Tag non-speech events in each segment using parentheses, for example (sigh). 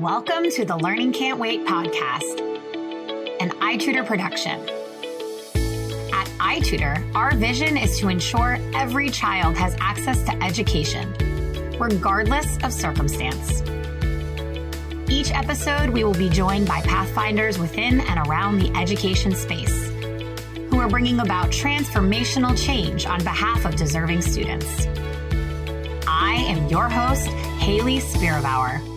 Welcome to the Learning Can't Wait podcast, an iTutor production. At iTutor, our vision is to ensure every child has access to education, regardless of circumstance. Each episode, we will be joined by Pathfinders within and around the education space who are bringing about transformational change on behalf of deserving students. I am your host, Haley Spirabauer.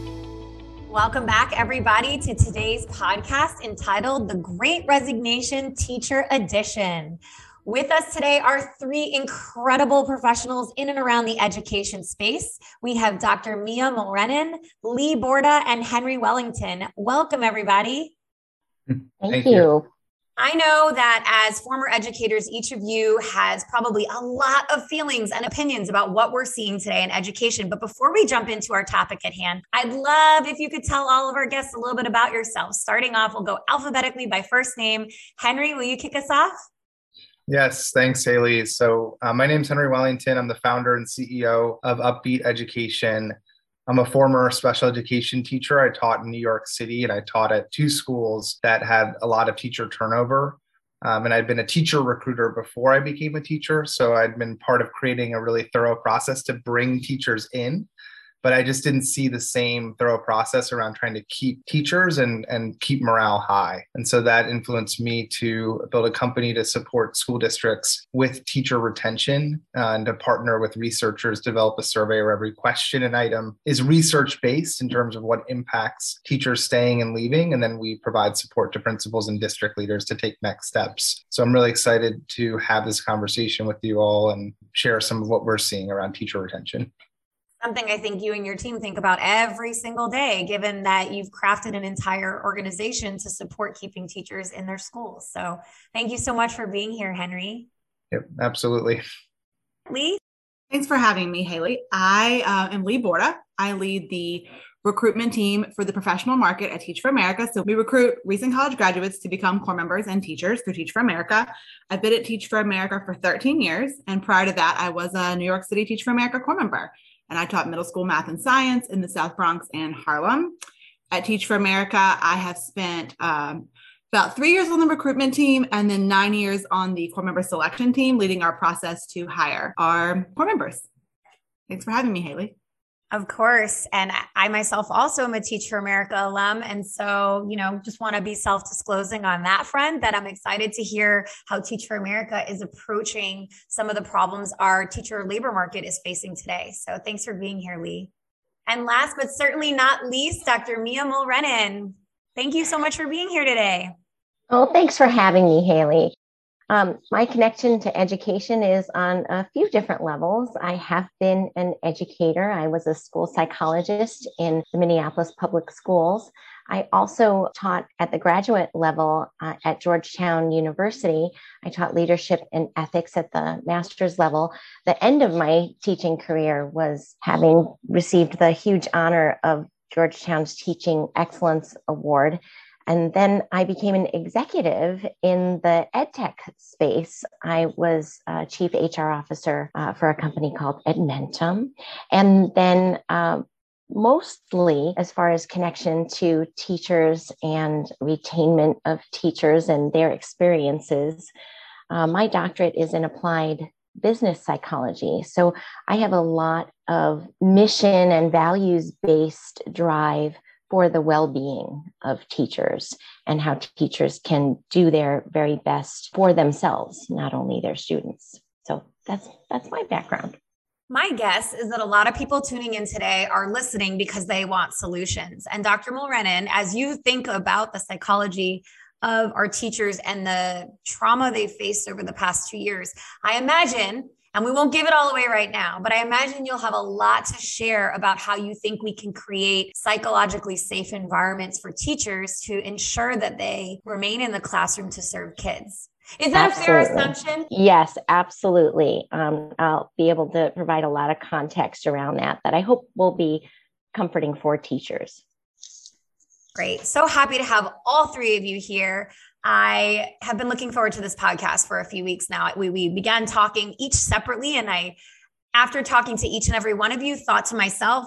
Welcome back, everybody, to today's podcast entitled The Great Resignation Teacher Edition. With us today are three incredible professionals in and around the education space. We have Dr. Mia Mulrennan, Leigh Borda, and Henry Wellington. Welcome, everybody. Thank, Thank you. you. I know that as former educators, each of you has probably a lot of feelings and opinions about what we're seeing today in education. But before we jump into our topic at hand, I'd love if you could tell all of our guests a little bit about yourself. Starting off, we'll go alphabetically by first name. Henry, will you kick us off? Yes, thanks, Haley. So, uh, my name is Henry Wellington. I'm the founder and CEO of Upbeat Education. I'm a former special education teacher. I taught in New York City and I taught at two schools that had a lot of teacher turnover. Um, and I'd been a teacher recruiter before I became a teacher. So I'd been part of creating a really thorough process to bring teachers in but I just didn't see the same thorough process around trying to keep teachers and, and keep morale high. And so that influenced me to build a company to support school districts with teacher retention uh, and to partner with researchers, develop a survey where every question and item is research based in terms of what impacts teachers staying and leaving. And then we provide support to principals and district leaders to take next steps. So I'm really excited to have this conversation with you all and share some of what we're seeing around teacher retention something I think you and your team think about every single day, given that you've crafted an entire organization to support keeping teachers in their schools. So thank you so much for being here, Henry. Yep, absolutely. Leigh? Thanks for having me, Haley. I uh, am Leigh Borda. I lead the recruitment team for the professional market at Teach for America. So we recruit recent college graduates to become corps members and teachers through Teach for America. I've been at Teach for America for 13 years. And prior to that, I was a New York City Teach for America corps member and I taught middle school math and science in the South Bronx and Harlem. At Teach for America, I have spent um, about three years on the recruitment team and then nine years on the corps member selection team, leading our process to hire our corps members. Thanks for having me, Haley. Of course. And I myself also am a Teach for America alum. And so, you know, just want to be self disclosing on that front that I'm excited to hear how Teach for America is approaching some of the problems our teacher labor market is facing today. So thanks for being here, Leigh. And last but certainly not least, Dr. Mia Mulrennan. Thank you so much for being here today. Oh, thanks for having me, Haley. Um, my connection to education is on a few different levels. I have been an educator. I was a school psychologist in the Minneapolis public schools. I also taught at the graduate level uh, at Georgetown University. I taught leadership and ethics at the master's level. The end of my teaching career was having received the huge honor of Georgetown's Teaching Excellence Award and then I became an executive in the edtech space. I was a chief HR officer uh, for a company called Edmentum. And then um, mostly as far as connection to teachers and retainment of teachers and their experiences, uh, my doctorate is in applied business psychology. So I have a lot of mission and values based drive for the well-being of teachers and how teachers can do their very best for themselves not only their students. So that's that's my background. My guess is that a lot of people tuning in today are listening because they want solutions. And dr Mulrennan, as you think about the psychology of our teachers and the trauma they faced over the past two years i imagine and we won't give it all away right now, but I imagine you'll have a lot to share about how you think we can create psychologically safe environments for teachers to ensure that they remain in the classroom to serve kids. Is that absolutely. a fair assumption? Yes, absolutely. Um, I'll be able to provide a lot of context around that that I hope will be comforting for teachers. Great. So happy to have all three of you here. I have been looking forward to this podcast for a few weeks now. We, we began talking each separately, and I, after talking to each and every one of you, thought to myself,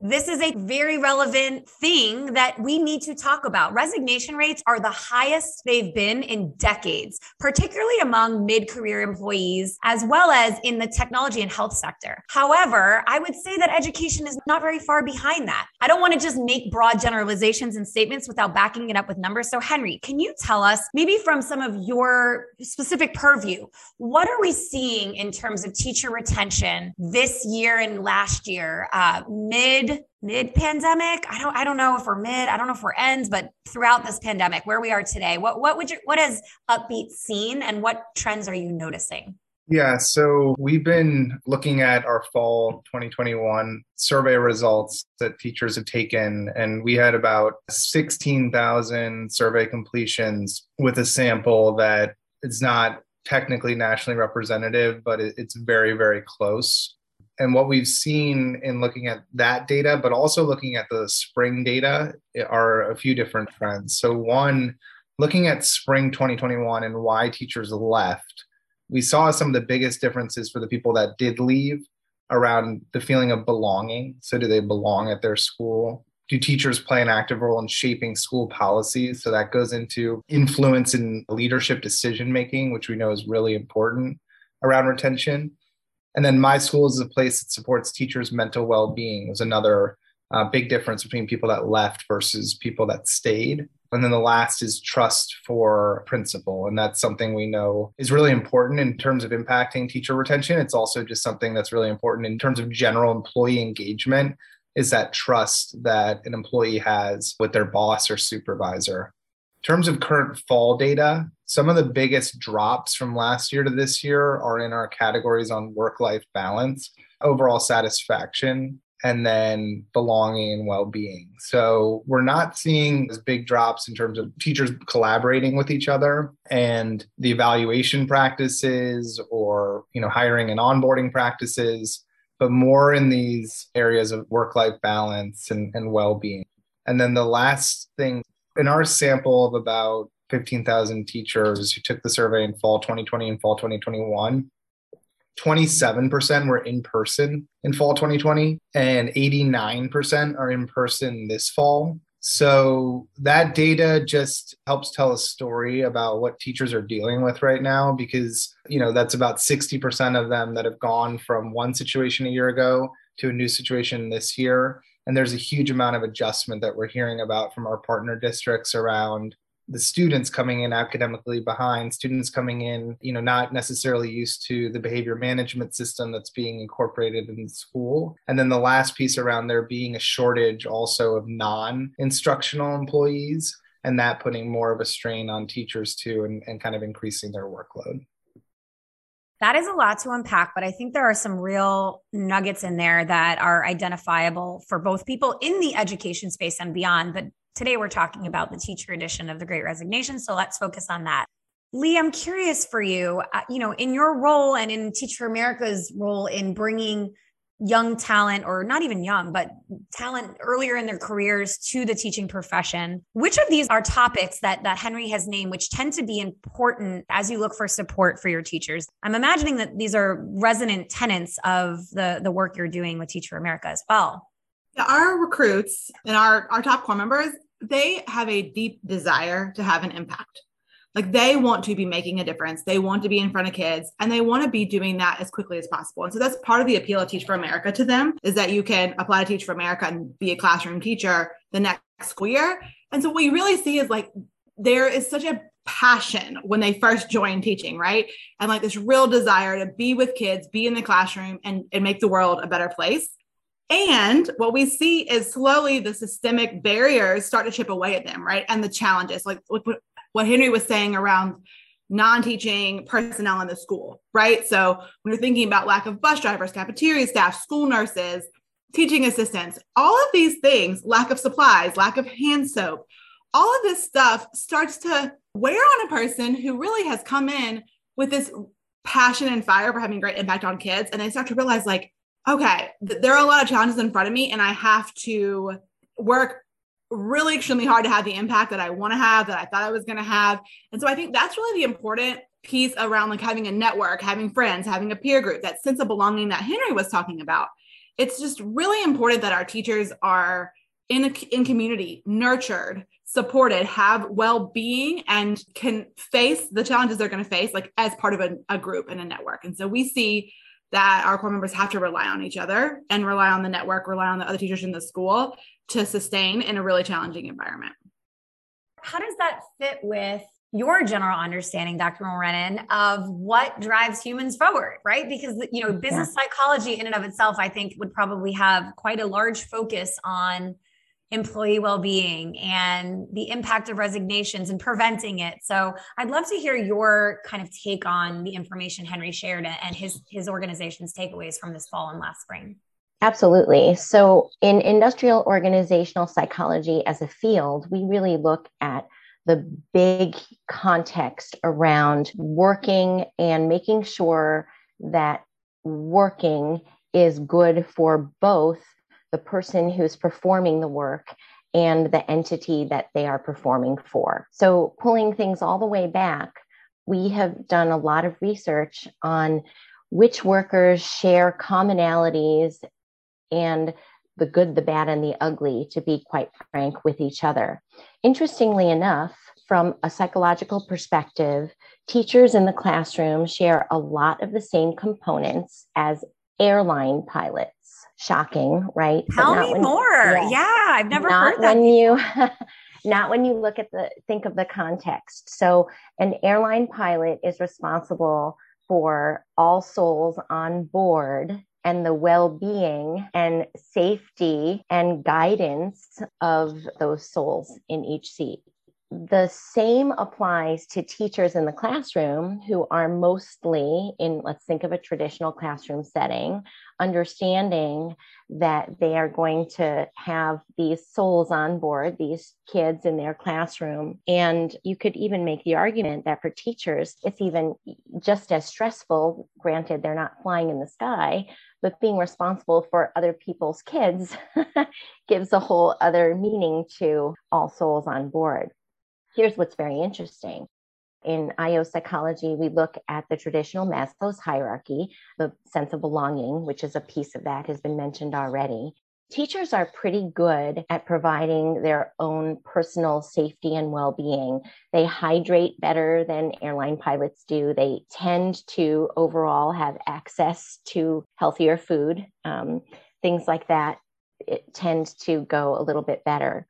this is a very relevant thing that we need to talk about. Resignation rates are the highest they've been in decades, particularly among mid career employees, as well as in the technology and health sector. However, I would say that education is not very far behind that. I don't want to just make broad generalizations and statements without backing it up with numbers. So, Henry, can you tell us, maybe from some of your specific purview, what are we seeing in terms of teacher retention this year and last year, uh, mid mid pandemic. I don't I don't know if we're mid, I don't know if we're ends, but throughout this pandemic, where we are today, what what would you what has Upbeat seen and what trends are you noticing? Yeah, so we've been looking at our fall 2021 survey results that teachers have taken, and we had about 16,000 survey completions with a sample that is not technically nationally representative, but it's very, very close and what we've seen in looking at that data, but also looking at the spring data, eh, are a few different trends. So, one, looking at spring 2021 and why teachers left, we saw some of the biggest differences for the people that did leave around the feeling of belonging. So, do they belong at their school? Do teachers play an active role in shaping school policies? So, that goes into influence in leadership decision making, which we know is really important around retention and then my school is a place that supports teachers' mental well-being. Was another uh, big difference between people that left versus people that stayed. And then the last is trust for principal. And that's something we know is really important in terms of impacting teacher retention. It's also just something that's really important in terms of general employee engagement is that trust that an employee has with their boss or supervisor. In terms of current fall data, some of the biggest drops from last year to this year are in our categories on work life balance, overall satisfaction, and then belonging and well being. So we're not seeing as big drops in terms of teachers collaborating with each other and the evaluation practices or you know hiring and onboarding practices, but more in these areas of work life balance and, and well being. And then the last thing in our sample of about 15,000 teachers who took the survey in fall 2020 and fall 2021, 27% were in person in fall 2020 and 89% are in person this fall. So that data just helps tell a story about what teachers are dealing with right now because, you know, that's about 60% of them that have gone from one situation a year ago to a new situation this year. And there's a huge amount of adjustment that we're hearing about from our partner districts around the students coming in academically behind students coming in you know not necessarily used to the behavior management system that's being incorporated in school. And then the last piece around there being a shortage also of non-instructional employees and that putting more of a strain on teachers too and, and kind of increasing their workload that is a lot to unpack, but I think there are some real nuggets in there that are identifiable for both people in the education space and beyond. But today we're talking about the teacher edition of the Great Resignation. So let's focus on that. Leigh, I'm curious for you, uh, you know, in your role and in Teach for America's role in bringing young talent or not even young but talent earlier in their careers to the teaching profession. Which of these are topics that that henry has named which tend to be important as you look for support for your teachers? I'm imagining that these are resonant tenets of the the work you're doing with teach for america as well. Our recruits and our our top corps members they have a deep desire to have an impact like they want to be making a difference. They want to be in front of kids and they want to be doing that as quickly as possible. And so that's part of the appeal of Teach for America to them is that you can apply to Teach for America and be a classroom teacher the next school year. And so what you really see is like there is such a passion when they first join teaching, right? And like this real desire to be with kids, be in the classroom and, and make the world a better place. And what we see is slowly the systemic barriers start to chip away at them, right? And the challenges, like what Henry was saying around non-teaching personnel in the school, right? So when you're thinking about lack of bus drivers, cafeteria staff, school nurses, teaching assistants, all of these things, lack of supplies, lack of hand soap, all of this stuff starts to wear on a person who really has come in with this passion and fire for having great impact on kids. And they start to realize, like, okay, th- there are a lot of challenges in front of me, and I have to work really extremely hard to have the impact that I want to have, that I thought I was going to have. And so I think that's really the important piece around like having a network, having friends, having a peer group, that sense of belonging that Henry was talking about. it's just really important that our teachers are in a, in community, nurtured, supported, have well-being, and can face the challenges they're going to face, like as part of a, a group and a network. And so we see that our corps members have to rely on each other and rely on the network, rely on the other teachers in the school to sustain in a really challenging environment. How does that fit with your general understanding, Dr. Mulrennan, of what drives humans forward, right? Because you know, business yeah. psychology in and of itself, I think, would probably have quite a large focus on employee well-being and the impact of resignations and preventing it. So I'd love to hear your kind of take on the information Henry shared and his his organization's takeaways from this fall and last spring. Absolutely. So in industrial organizational psychology as a field, we really look at the big context around working and making sure that working is good for both the person who's performing the work and the entity that they are performing for. So, pulling things all the way back, we have done a lot of research on which workers share commonalities and the good, the bad, and the ugly, to be quite frank with each other. Interestingly enough, from a psychological perspective, teachers in the classroom share a lot of the same components as airline pilots shocking, right? Tell me when, more. Yeah, yeah, I've never not heard that. When you, (laughs) not when you look at the think of the context. So, an airline pilot is responsible for all souls on board and the well-being and safety and guidance of those souls in each seat the same applies to teachers in the classroom who are mostly in, let's think of a traditional classroom setting, understanding that they are going to have these souls on board, these kids in their classroom. And you could even make the argument that for teachers, it's even just as stressful. Granted, they're not flying in the sky, but being responsible for other people's kids (laughs) gives a whole other meaning to all souls on board here's what's very interesting. In IO psychology, we look at the traditional Maslow's hierarchy, the sense of belonging, which is a piece of that, has been mentioned already. Teachers are pretty good at providing their own personal safety and well being. They hydrate better than airline pilots do. They tend to overall have access to healthier food. Um, things like that it tends to go a little bit better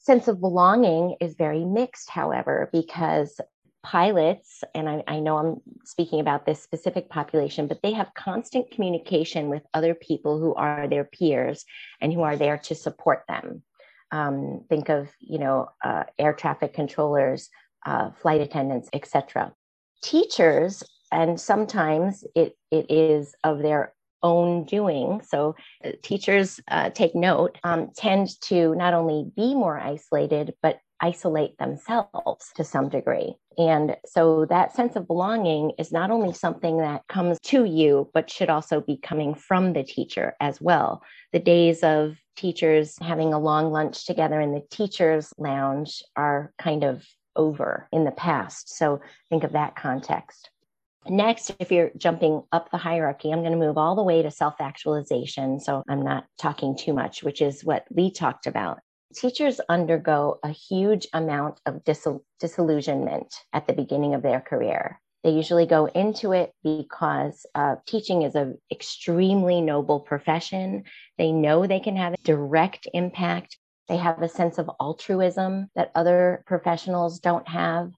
sense of belonging is very mixed, however, because pilots, and I, I, know I'm speaking about this specific population, but they have constant communication with other people who are their peers and who are there to support them. Um, think of, you know, uh, air traffic controllers, uh, flight attendants, etc. Teachers, and sometimes it, it is of their own doing. So uh, teachers uh, take note, um, tend to not only be more isolated, but isolate themselves to some degree. And so that sense of belonging is not only something that comes to you, but should also be coming from the teacher as well. The days of teachers having a long lunch together in the teacher's lounge are kind of over in the past. So think of that context. Next, if you're jumping up the hierarchy, I'm going to move all the way to self actualization. So I'm not talking too much, which is what Leigh talked about. Teachers undergo a huge amount of disillusionment at the beginning of their career. They usually go into it because uh, teaching is an extremely noble profession. They know they can have a direct impact. They have a sense of altruism that other professionals don't have.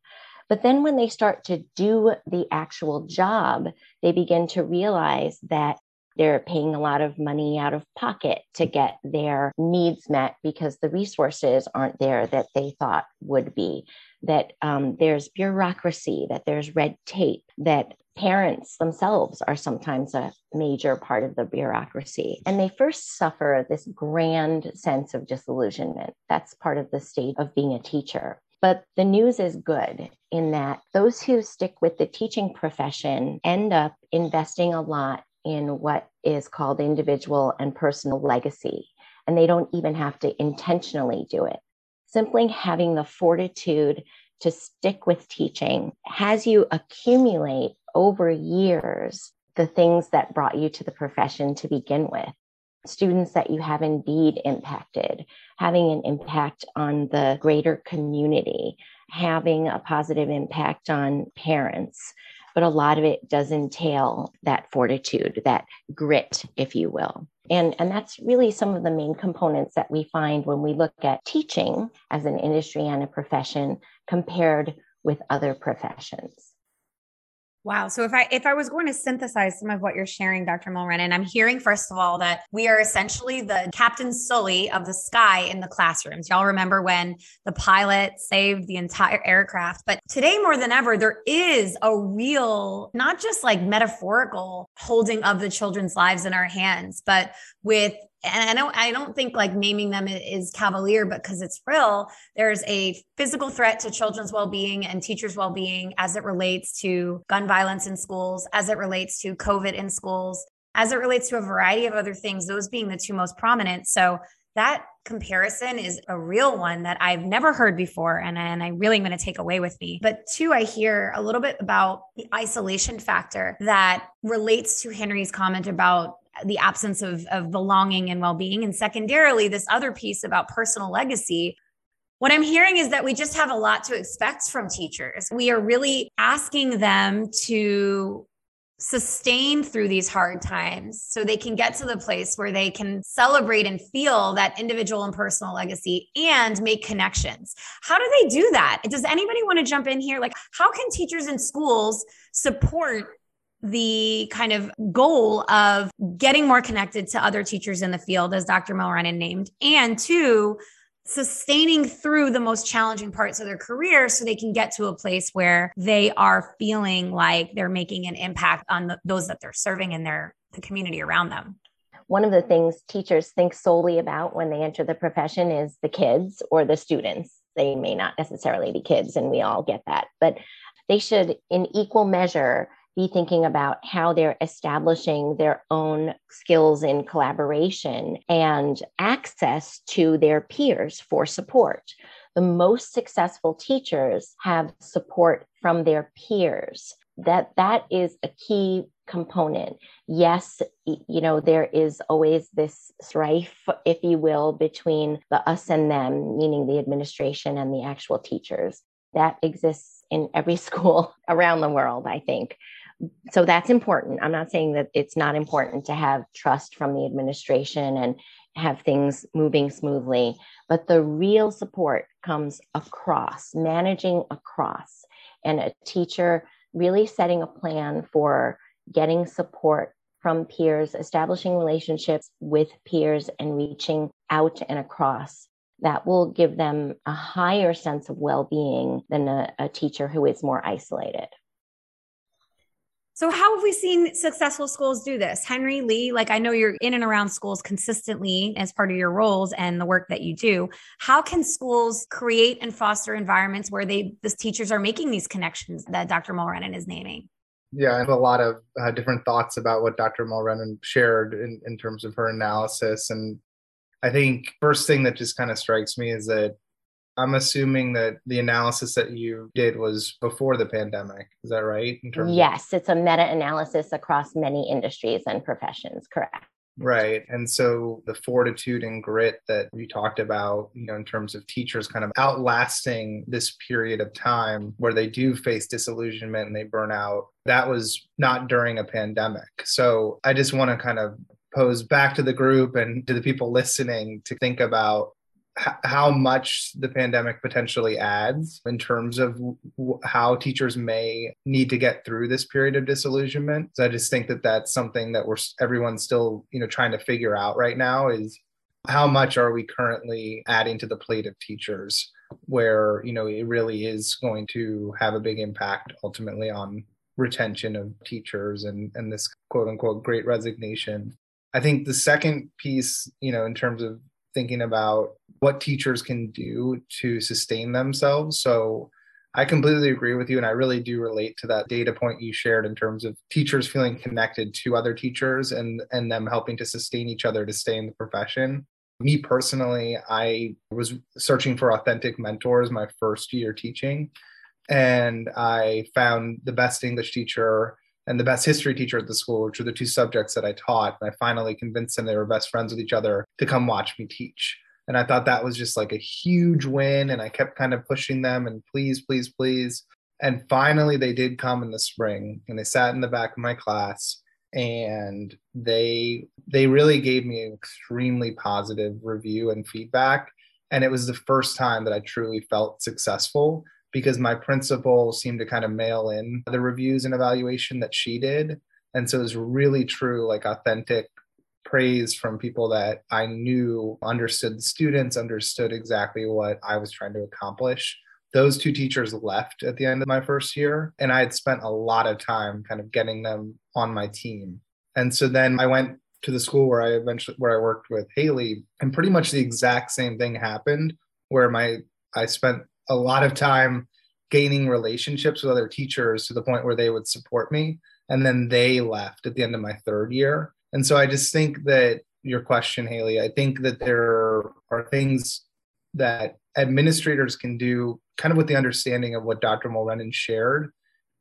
But then when they start to do the actual job, they begin to realize that they're paying a lot of money out of pocket to get their needs met because the resources aren't there that they thought would be. That um, there's bureaucracy, that there's red tape, that parents themselves are sometimes a major part of the bureaucracy. And they first suffer this grand sense of disillusionment. That's part of the state of being a teacher. But the news is good in that those who stick with the teaching profession end up investing a lot in what is called individual and personal legacy. And they don't even have to intentionally do it. Simply having the fortitude to stick with teaching has you accumulate over years the things that brought you to the profession to begin with. Students that you have indeed impacted, having an impact on the greater community, having a positive impact on parents. But a lot of it does entail that fortitude, that grit, if you will. And, and that's really some of the main components that we find when we look at teaching as an industry and a profession compared with other professions. Wow. So if I if I was going to synthesize some of what you're sharing, Dr. Mulrennan, I'm hearing first of all that we are essentially the Captain Sully of the sky in the classrooms. Y'all remember when the pilot saved the entire aircraft. But today more than ever, there is a real, not just like metaphorical holding of the children's lives in our hands, but with and I don't I don't think like naming them is cavalier, but because it's real, there's a physical threat to children's well-being and teachers' well-being as it relates to gun violence in schools, as it relates to COVID in schools, as it relates to a variety of other things, those being the two most prominent. So that comparison is a real one that I've never heard before. And, and I really am going to take away with me. But two, I hear a little bit about the isolation factor that relates to Henry's comment about the absence of, of belonging and well-being and secondarily this other piece about personal legacy what i'm hearing is that we just have a lot to expect from teachers we are really asking them to sustain through these hard times so they can get to the place where they can celebrate and feel that individual and personal legacy and make connections. How do they do that? Does anybody want to jump in here? Like, how can teachers in schools support the kind of goal of getting more connected to other teachers in the field, as Dr. Mulrennan named, and two, sustaining through the most challenging parts of their career so they can get to a place where they are feeling like they're making an impact on the, those that they're serving in their the community around them one of the things teachers think solely about when they enter the profession is the kids or the students they may not necessarily be kids and we all get that but they should in equal measure be thinking about how they're establishing their own skills in collaboration and access to their peers for support. The most successful teachers have support from their peers. That that is a key component. Yes, you know, there is always this strife, if you will, between the us and them, meaning the administration and the actual teachers. That exists in every (laughs) school around the world, I think so that's important. I'm not saying that it's not important to have trust from the administration and have things moving smoothly, but the real support comes across, managing across, and a teacher really setting a plan for getting support from peers, establishing relationships with peers, and reaching out and across. That will give them a higher sense of well being than a, a teacher who is more isolated. So, how have we seen successful schools do this? Henry Leigh, like I know you're in and around schools consistently as part of your roles and the work that you do. How can schools create and foster environments where they, the teachers are making these connections that Dr. Mulrennan is naming? Yeah, I have a lot of uh, different thoughts about what Dr. Mulrennan shared in, in terms of her analysis. And I think first thing that just kind of strikes me is that I'm assuming that the analysis that you did was before the pandemic. Is that right? yes, it's a meta analysis across many industries and professions. Correct. Right. And so the fortitude and grit that you talked about, you know, in terms of teachers kind of outlasting this period of time where they do face disillusionment and they burn out, that was not during a pandemic. So I just want to kind of pose back to the group and to the people listening to think about how much the pandemic potentially adds in terms of how teachers may need to get through this period of disillusionment. So I just think that that's something that we're everyone's still you know trying to figure out right now is how much are we currently adding to the plate of teachers where you know it really is going to have a big impact ultimately on retention of teachers and and this quote unquote great resignation I think the second piece, you know, in terms of thinking about what teachers can do to sustain themselves. So I completely agree with you. And I really do relate to that data point you shared in terms of teachers feeling connected to other teachers and, and them helping to sustain each other to stay in the profession. Me personally, I was searching for authentic mentors my first year teaching. And I found the best English teacher and the best history teacher at the school, which are the two subjects that I taught. And I finally convinced them they were best friends with each other to come watch me teach. And I thought that was just like a huge win. And I kept kind of pushing them and please, please, please. And finally, they did come in the spring and they sat in the back of my class and they they really gave me an extremely positive review and feedback and it was the first time that i truly felt successful because my principal seemed to kind of mail in the reviews and evaluation that she did. And so it was really true, like authentic praise from people that I knew understood the students, understood exactly what I was trying to accomplish. Those two teachers left at the end of my first year, and I had spent a lot of time kind of getting them on my team. And so then I went to the school where I eventually where I worked with Haley, and pretty much the exact same thing happened where my I spent a lot of time gaining relationships with other teachers to the point where they would support me. And then they left at the end of my third year. And so I just think that your question, Haley, I think that there are things that administrators can do kind of with the understanding of what Dr. Mulrennan shared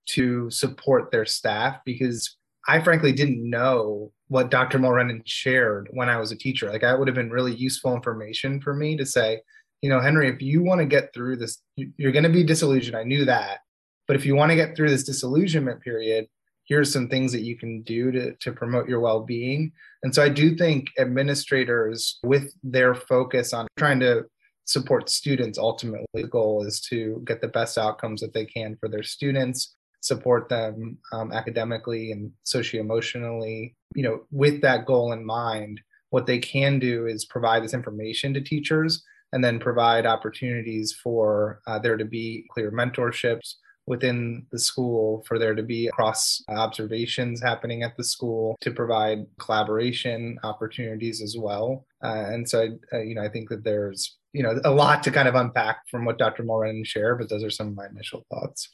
to support their staff because I frankly didn't know what Dr. Mulrennan shared when I was a teacher. Like that would have been really useful information for me to say, you know, Henry, if you want to get through this, you're going to be disillusioned. I knew that. But if you want to get through this disillusionment period, here's some things that you can do to, to promote your well being. And so I do think administrators, with their focus on trying to support students, ultimately, the goal is to get the best outcomes that they can for their students, support them um, academically and socio-emotionally. You know, with that goal in mind, what they can do is provide this information to teachers and then provide opportunities for uh, there to be clear mentorships within the school for there to be cross observations happening at the school to provide collaboration opportunities as well. Uh, and so uh, you know i think that there's you know a lot to kind of unpack from what dr Mulrennan shared but those are some of my initial thoughts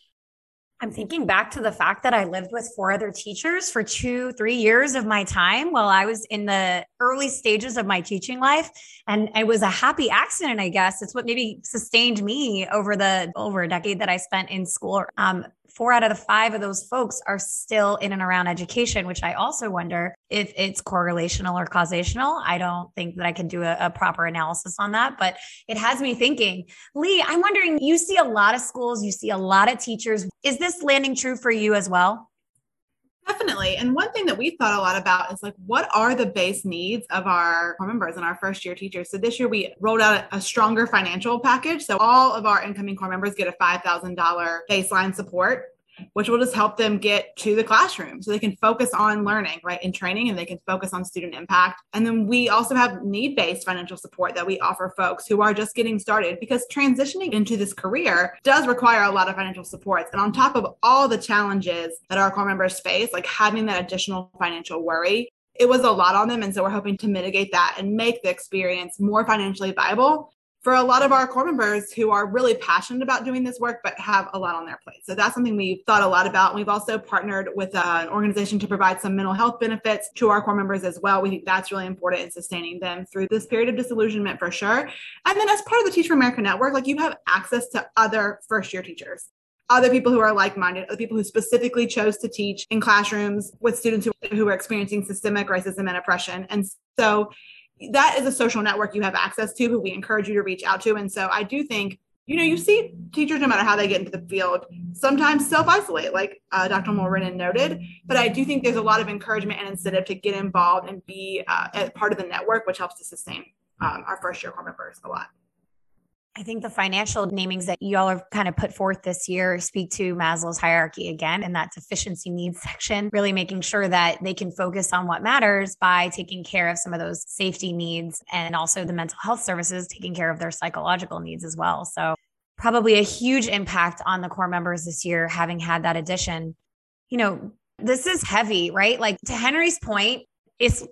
I'm thinking back to the fact that I lived with four other teachers for two, three years of my time while I was in the early stages of my teaching life. And it was a happy accident, I guess. It's what maybe sustained me over the over a decade that I spent in school. Um, four out of the five of those folks are still in and around education, which I also wonder if it's correlational or causational. I don't think that I can do a, a, proper analysis on that, but it has me thinking. Leigh, I'm wondering you see a lot of schools, you see a lot of teachers. Is this landing true for you as well? Definitely. And one thing that we thought a lot about is like, what are the base needs of our corps members and our first year teachers? So this year we rolled out a, stronger financial package. So all of our incoming corps members get a $5,000 baseline support which will just help them get to the classroom so they can focus on learning, right, in training and they can focus on student impact. And then we also have need based financial support that we offer folks who are just getting started because transitioning into this career does require a lot of financial supports. And on top of all the challenges that our corps members face, like having that additional financial worry, it was a lot on them. And so we're hoping to mitigate that and make the experience more financially viable for a lot of our corps members who are really passionate about doing this work but have a lot on their plate. So that's something we've thought a lot about. We've also partnered with uh, an organization to provide some mental health benefits to our corps members as well. We think that's really important in sustaining them through this period of disillusionment for sure. And then as part of the Teach for America network, like you have access to other first year teachers other people who are like-minded, other people who specifically chose to teach in classrooms with students who, who are experiencing systemic racism and oppression. And so that is a social network you have access to who we encourage you to reach out to. And so I do think, you know, you see teachers, no matter how they get into the field, sometimes self isolate, like uh, Dr. Mulrennan noted. But I do think there's a lot of encouragement and incentive to get involved and be uh, part of the network, which helps to sustain um, our first year corps members a lot. I think the financial namings that you all have kind of put forth this year speak to Maslow's hierarchy again and that deficiency needs section, really making sure that they can focus on what matters by taking care of some of those safety needs and also the mental health services taking care of their psychological needs as well. So, probably a huge impact on the corps members this year having had that addition. You know, this is heavy, right? Like to Henry's point, it's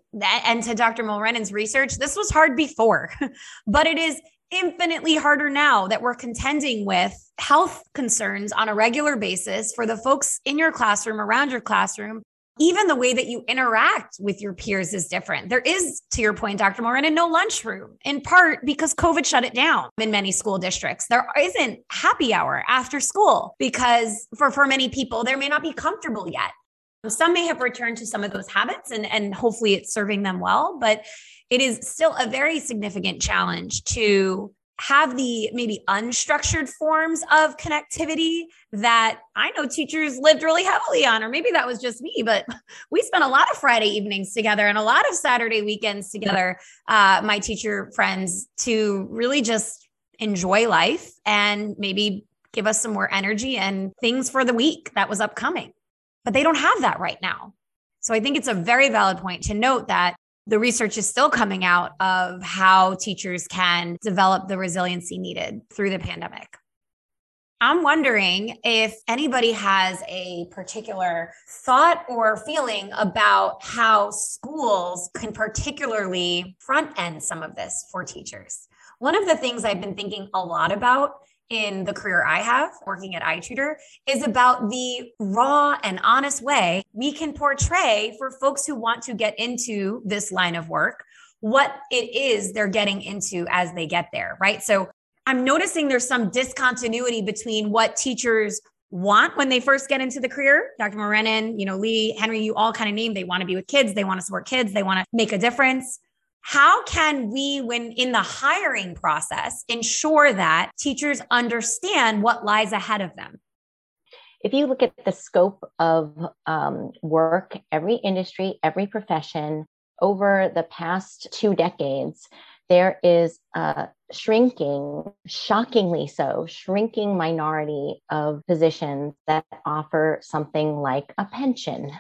and to Dr. Mulrennan's research, this was hard before, (laughs) but it is infinitely harder now that we're contending with health concerns on a regular basis for the folks in your classroom, around your classroom. Even the way that you interact with your peers is different. There is, to your point, Dr. Mulrennan, a no lunchroom, in part because COVID shut it down in many school districts. There isn't happy hour after school because for, for many people, there may not be comfortable yet Some may have returned to some of those habits and, and hopefully it's serving them well, but it is still a very significant challenge to have the maybe unstructured forms of connectivity that I know teachers lived really heavily on, or maybe that was just me, but (laughs) we spent a lot of Friday evenings together and a lot of Saturday weekends together, uh, my teacher friends, to really just enjoy life and maybe give us some more energy and things for the week that was upcoming. But they don't have that right now. So I think it's a very valid point to note that the research is still coming out of how teachers can develop the resiliency needed through the pandemic. I'm wondering if anybody has a particular thought or feeling about how schools can particularly front end some of this for teachers. One of the things I've been thinking a lot about in the career I have working at iTutor is about the raw and honest way we can portray for folks who want to get into this line of work what it is they're getting into as they get there, right? So I'm noticing there's some discontinuity between what teachers want when they first get into the career. Dr. Mulrennan, you know, Leigh, Henry, you all kind of name they want to be with kids, they want to support kids, they want to make a difference how can we when in the hiring process ensure that teachers understand what lies ahead of them? If you look at the scope of um, work every industry every profession over the past two decades there is a shrinking shockingly so shrinking minority of positions that offer something like a pension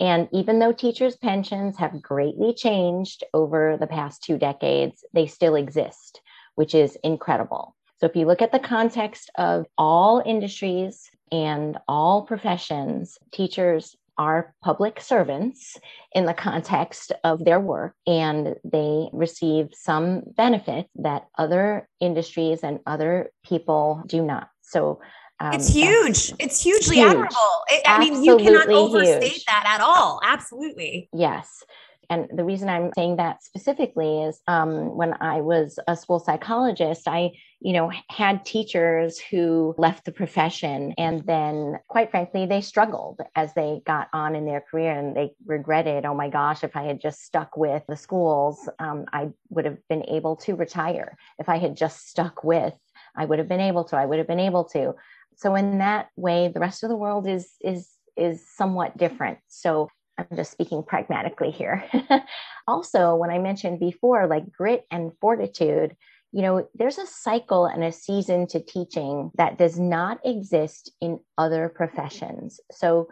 and even though teachers' pensions have greatly changed over the past two decades, they still exist, which is incredible. So, if you look at the context of all industries and all professions, teachers are public servants in the context of their work, and they receive some benefit that other industries and other people do not. So, um, it's huge. It's hugely huge. admirable. It, I mean, you cannot overstate huge. that at all. Absolutely. Yes. And the reason I'm saying that specifically is um, when I was a school psychologist, I, you know, had teachers who left the profession and then, quite frankly, they struggled as they got on in their career and they regretted, oh my gosh, if I had just stuck with the schools, um, I would have been able to retire. If I had just stuck with, I would have been able to. I would have been able to so in that way the rest of the world is is is somewhat different. So i'm just speaking pragmatically here. (laughs) Also when i mentioned before like grit and fortitude you know there's a cycle and a season to teaching that does not exist in other professions. So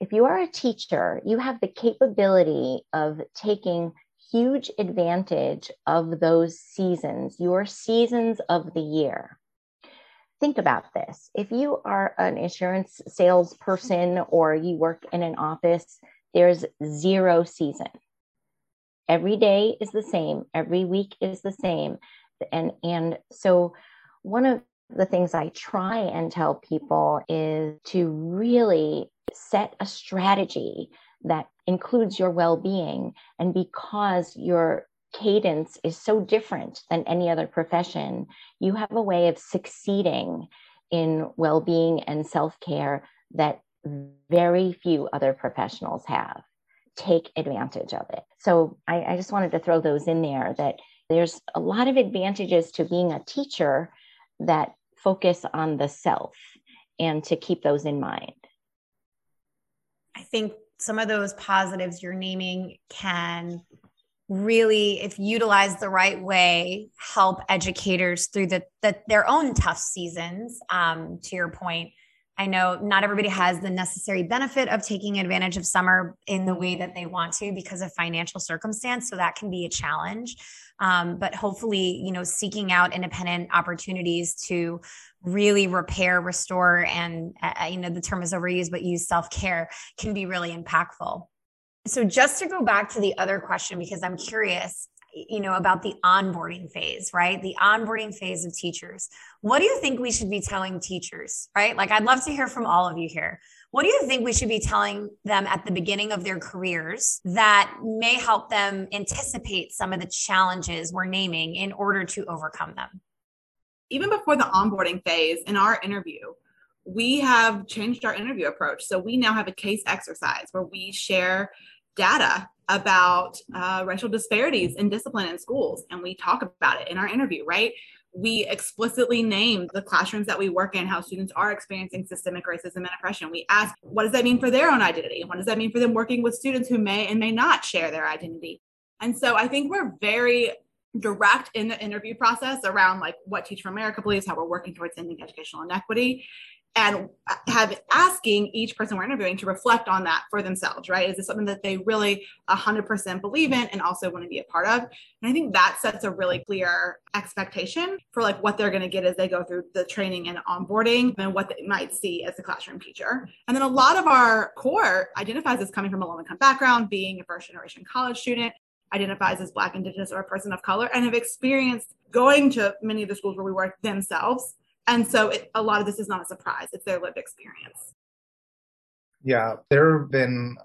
if you are a teacher you have the capability of taking huge advantage of those seasons your seasons of the year think about this. If you are an insurance salesperson or you work in an office, there's zero season. Every day is the same, every week is the same. And, and so, one of the things I try and tell people is to really set a strategy that includes your well being. And because you're cadence is so different than any other profession, you have a way of succeeding in well being and self care that very few other professionals have. Take advantage of it. So I, I, just wanted to throw those in there that there's a lot of advantages to being a teacher that focus on the self and to keep those in mind. I think some of those positives you're naming can really if utilized the right way help educators through the, the their own tough seasons um, to your point. I know not everybody has the necessary benefit of taking advantage of summer in the way that they want to because of financial circumstance so that can be a challenge. Um, but hopefully you know seeking out independent opportunities to really repair restore and uh, you know the term is overused but use self-care can be really impactful so just to go back to the other question, because I'm curious, you know, about the onboarding phase, right? The onboarding phase of teachers. What do you think we should be telling teachers, right? Like, I'd love to hear from all of you here. What do you think we should be telling them at the beginning of their careers that may help them anticipate some of the challenges we're naming in order to overcome them? Even before the onboarding phase in our interview, we have changed our interview approach. So we now have a case exercise where we share data about uh, racial disparities in discipline in schools and we talk about it in our interview, right? We explicitly name the classrooms that we work in, how students are experiencing systemic racism and oppression. We ask, what does that mean for their own identity? What does that mean for them working with students who may and may not share their identity? And so I think we're very direct in the interview process around like what Teach for America believes, how we're working towards ending educational inequity and uh, have asking each person we're interviewing to reflect on that for themselves, right? Is this something that they really 100% believe in and also want to be a part of? And I think that sets a really clear expectation for like what they're going to get as they go through the training and onboarding and what they might see as a classroom teacher. And then a lot of our corps identifies as coming from a low income background, being a first generation college student, identifies as Black, Indigenous, or a person of color, and have experienced going to many of the schools where we work themselves and so it, a lot of this is not a surprise, it's their lived experience. Yeah, there have been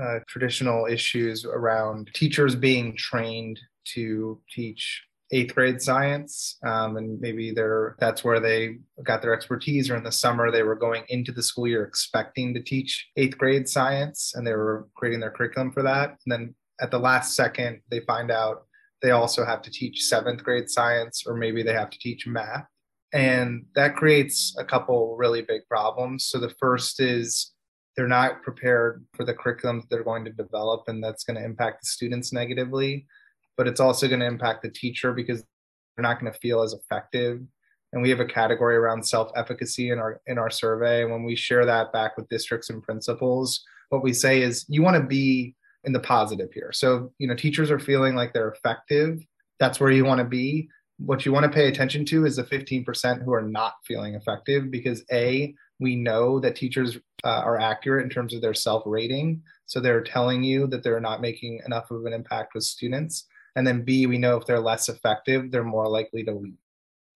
uh, traditional issues around teachers being trained to teach eighth grade science um, and maybe they're that's where they got their expertise or in the summer they were going into the school year expecting to teach eighth grade science and they were creating their curriculum for that. And then at the last second they find out they also have to teach seventh grade science or maybe they have to teach math and that creates a couple really big problems. So the first is they're not prepared for the curriculum that they're going to develop, and that's going to impact the students negatively. But it's also going to impact the teacher because they're not going to feel as effective. And we have a category around self-efficacy in our in our survey. And when we share that back with districts and principals, what we say is you want to be in the positive here. So, you know, teachers are feeling like they're effective. That's where you want to be what you want to pay attention to is the 15% who are not feeling effective because a we know that teachers uh, are accurate in terms of their self rating so they're telling you that they're not making enough of an impact with students. And then b we know if they're less effective they're more likely to leave.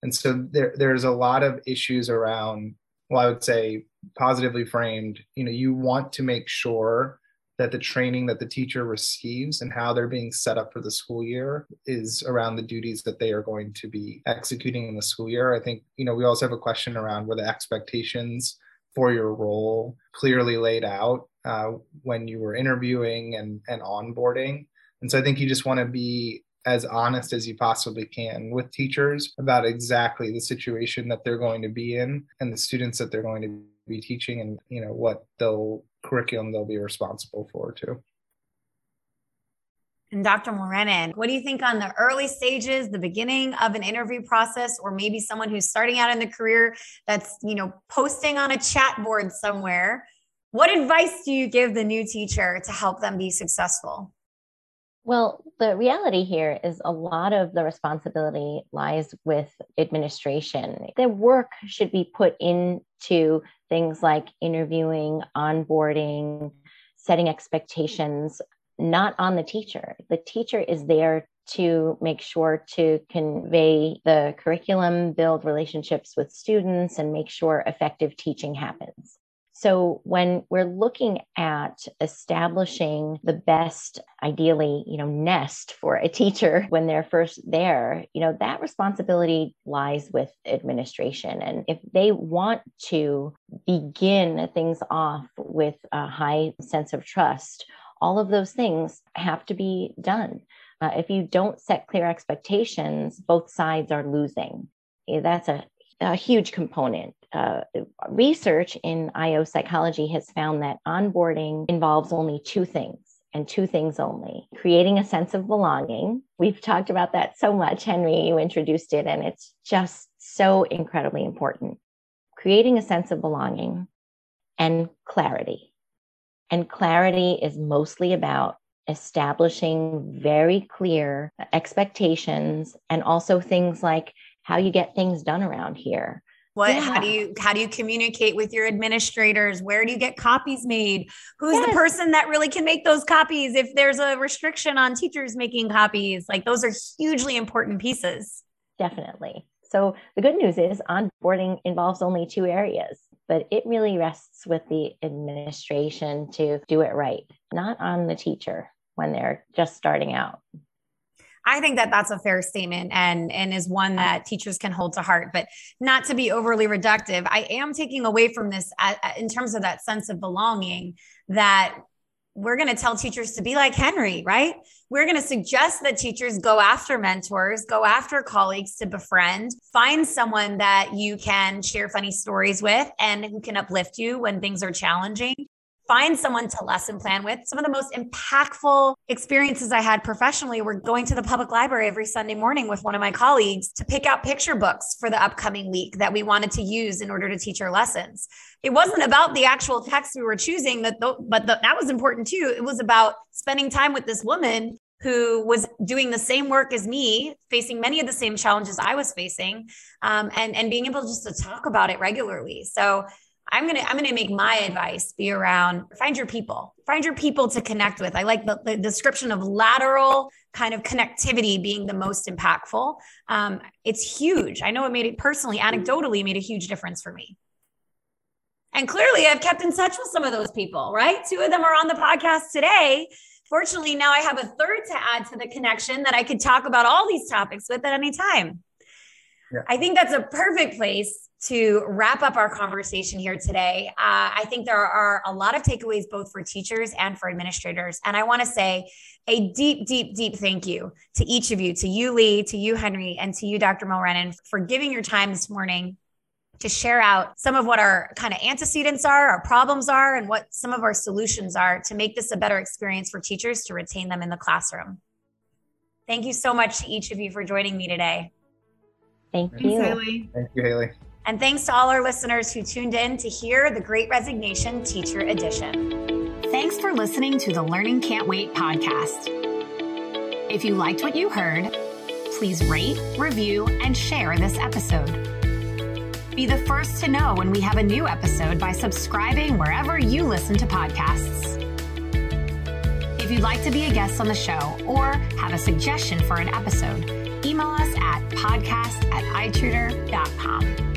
And so there, there's a lot of issues around well i would say positively framed you know you want to make sure that the training that the teacher receives and how they're being set up for the school year is around the duties that they are going to be executing in the school year. I think, you know, we also have a question around were the expectations for your role clearly laid out uh, when you were interviewing and, and onboarding. And so I think you just want to be as honest as you possibly can with teachers about exactly the situation that they're going to be in and the students that they're going to be teaching and you know what they'll curriculum they'll be responsible for too. And Dr. Mulrennan, what do you think on the early stages, the beginning of an interview process, or maybe someone who's starting out in the career that's, you know, posting on a chat board somewhere? What advice do you give the new teacher to help them be successful? Well, the reality here is a lot of the responsibility lies with administration. The work should be put into things like interviewing, onboarding, setting expectations, not on the teacher. The teacher is there to make sure to convey the curriculum, build relationships with students, and make sure effective teaching happens. So when we're looking at establishing the best, ideally, you know, nest for a teacher (laughs) when they're first there, you know, that responsibility lies with administration. And if they want to begin things off with a high sense of trust, all of those things have to be done. Uh, if you don't set clear expectations, both sides are losing. That's a a huge component. Uh, research in IO psychology has found that onboarding involves only two things and two things only creating a sense of belonging. We've talked about that so much, Henry. You introduced it, and it's just so incredibly important. Creating a sense of belonging and clarity. And clarity is mostly about establishing very clear expectations and also things like how you get things done around here what yeah. how do you how do you communicate with your administrators? Where do you get copies made? Who's yes. the person that really can make those copies if there's a restriction on teachers making copies? Like those are hugely important pieces. Definitely. So the good news is onboarding involves only two areas but it really rests with the administration to do it right not on the teacher when they're just starting out I think that that's a fair statement and and is one that teachers can hold to heart. But not to be overly reductive, I am taking away from this at, in terms of that sense of belonging that we're going to tell teachers to be like Henry, right? We're going to suggest that teachers go after mentors, go after colleagues to befriend, find someone that you can share funny stories with and who can uplift you when things are challenging find someone to lesson plan with. Some of the most impactful experiences I had professionally were going to the public library every Sunday morning with one of my colleagues to pick out picture books for the upcoming week that we wanted to use in order to teach our lessons. It wasn't about the actual text we were choosing, that but that was important too. It was about spending time with this woman who was doing the same work as me, facing many of the same challenges I was facing, um, and and being able just to talk about it regularly. So I'm gonna I'm gonna make my advice be around find your people, find your people to connect with. I like the, the description of lateral kind of connectivity being the most impactful. Um, it's huge. I know it made it personally, anecdotally, made a huge difference for me. And clearly, I've kept in touch with some of those people. Right, two of them are on the podcast today. Fortunately, now I have a third to add to the connection that I could talk about all these topics with at any time. Yeah. I think that's a perfect place to wrap up our conversation here today, uh, I think there are a lot of takeaways both for teachers and for administrators. And I want to say a deep, deep, deep thank you to each of you, to you, Leigh, to you, Henry, and to you, Dr. Mulrennan, for giving your time this morning to share out some of what our kind of antecedents are, our problems are, and what some of our solutions are to make this a better experience for teachers to retain them in the classroom. Thank you so much to each of you for joining me today. Thank you. Thanks, Haley. Thank you, Haley. And thanks to all our listeners who tuned in to hear the Great Resignation Teacher Edition. Thanks for listening to the Learning Can't Wait podcast. If you liked what you heard, please rate, review, and share this episode. Be the first to know when we have a new episode by subscribing wherever you listen to podcasts. If you'd like to be a guest on the show or have a suggestion for an episode, email us at podcast at itutor.com.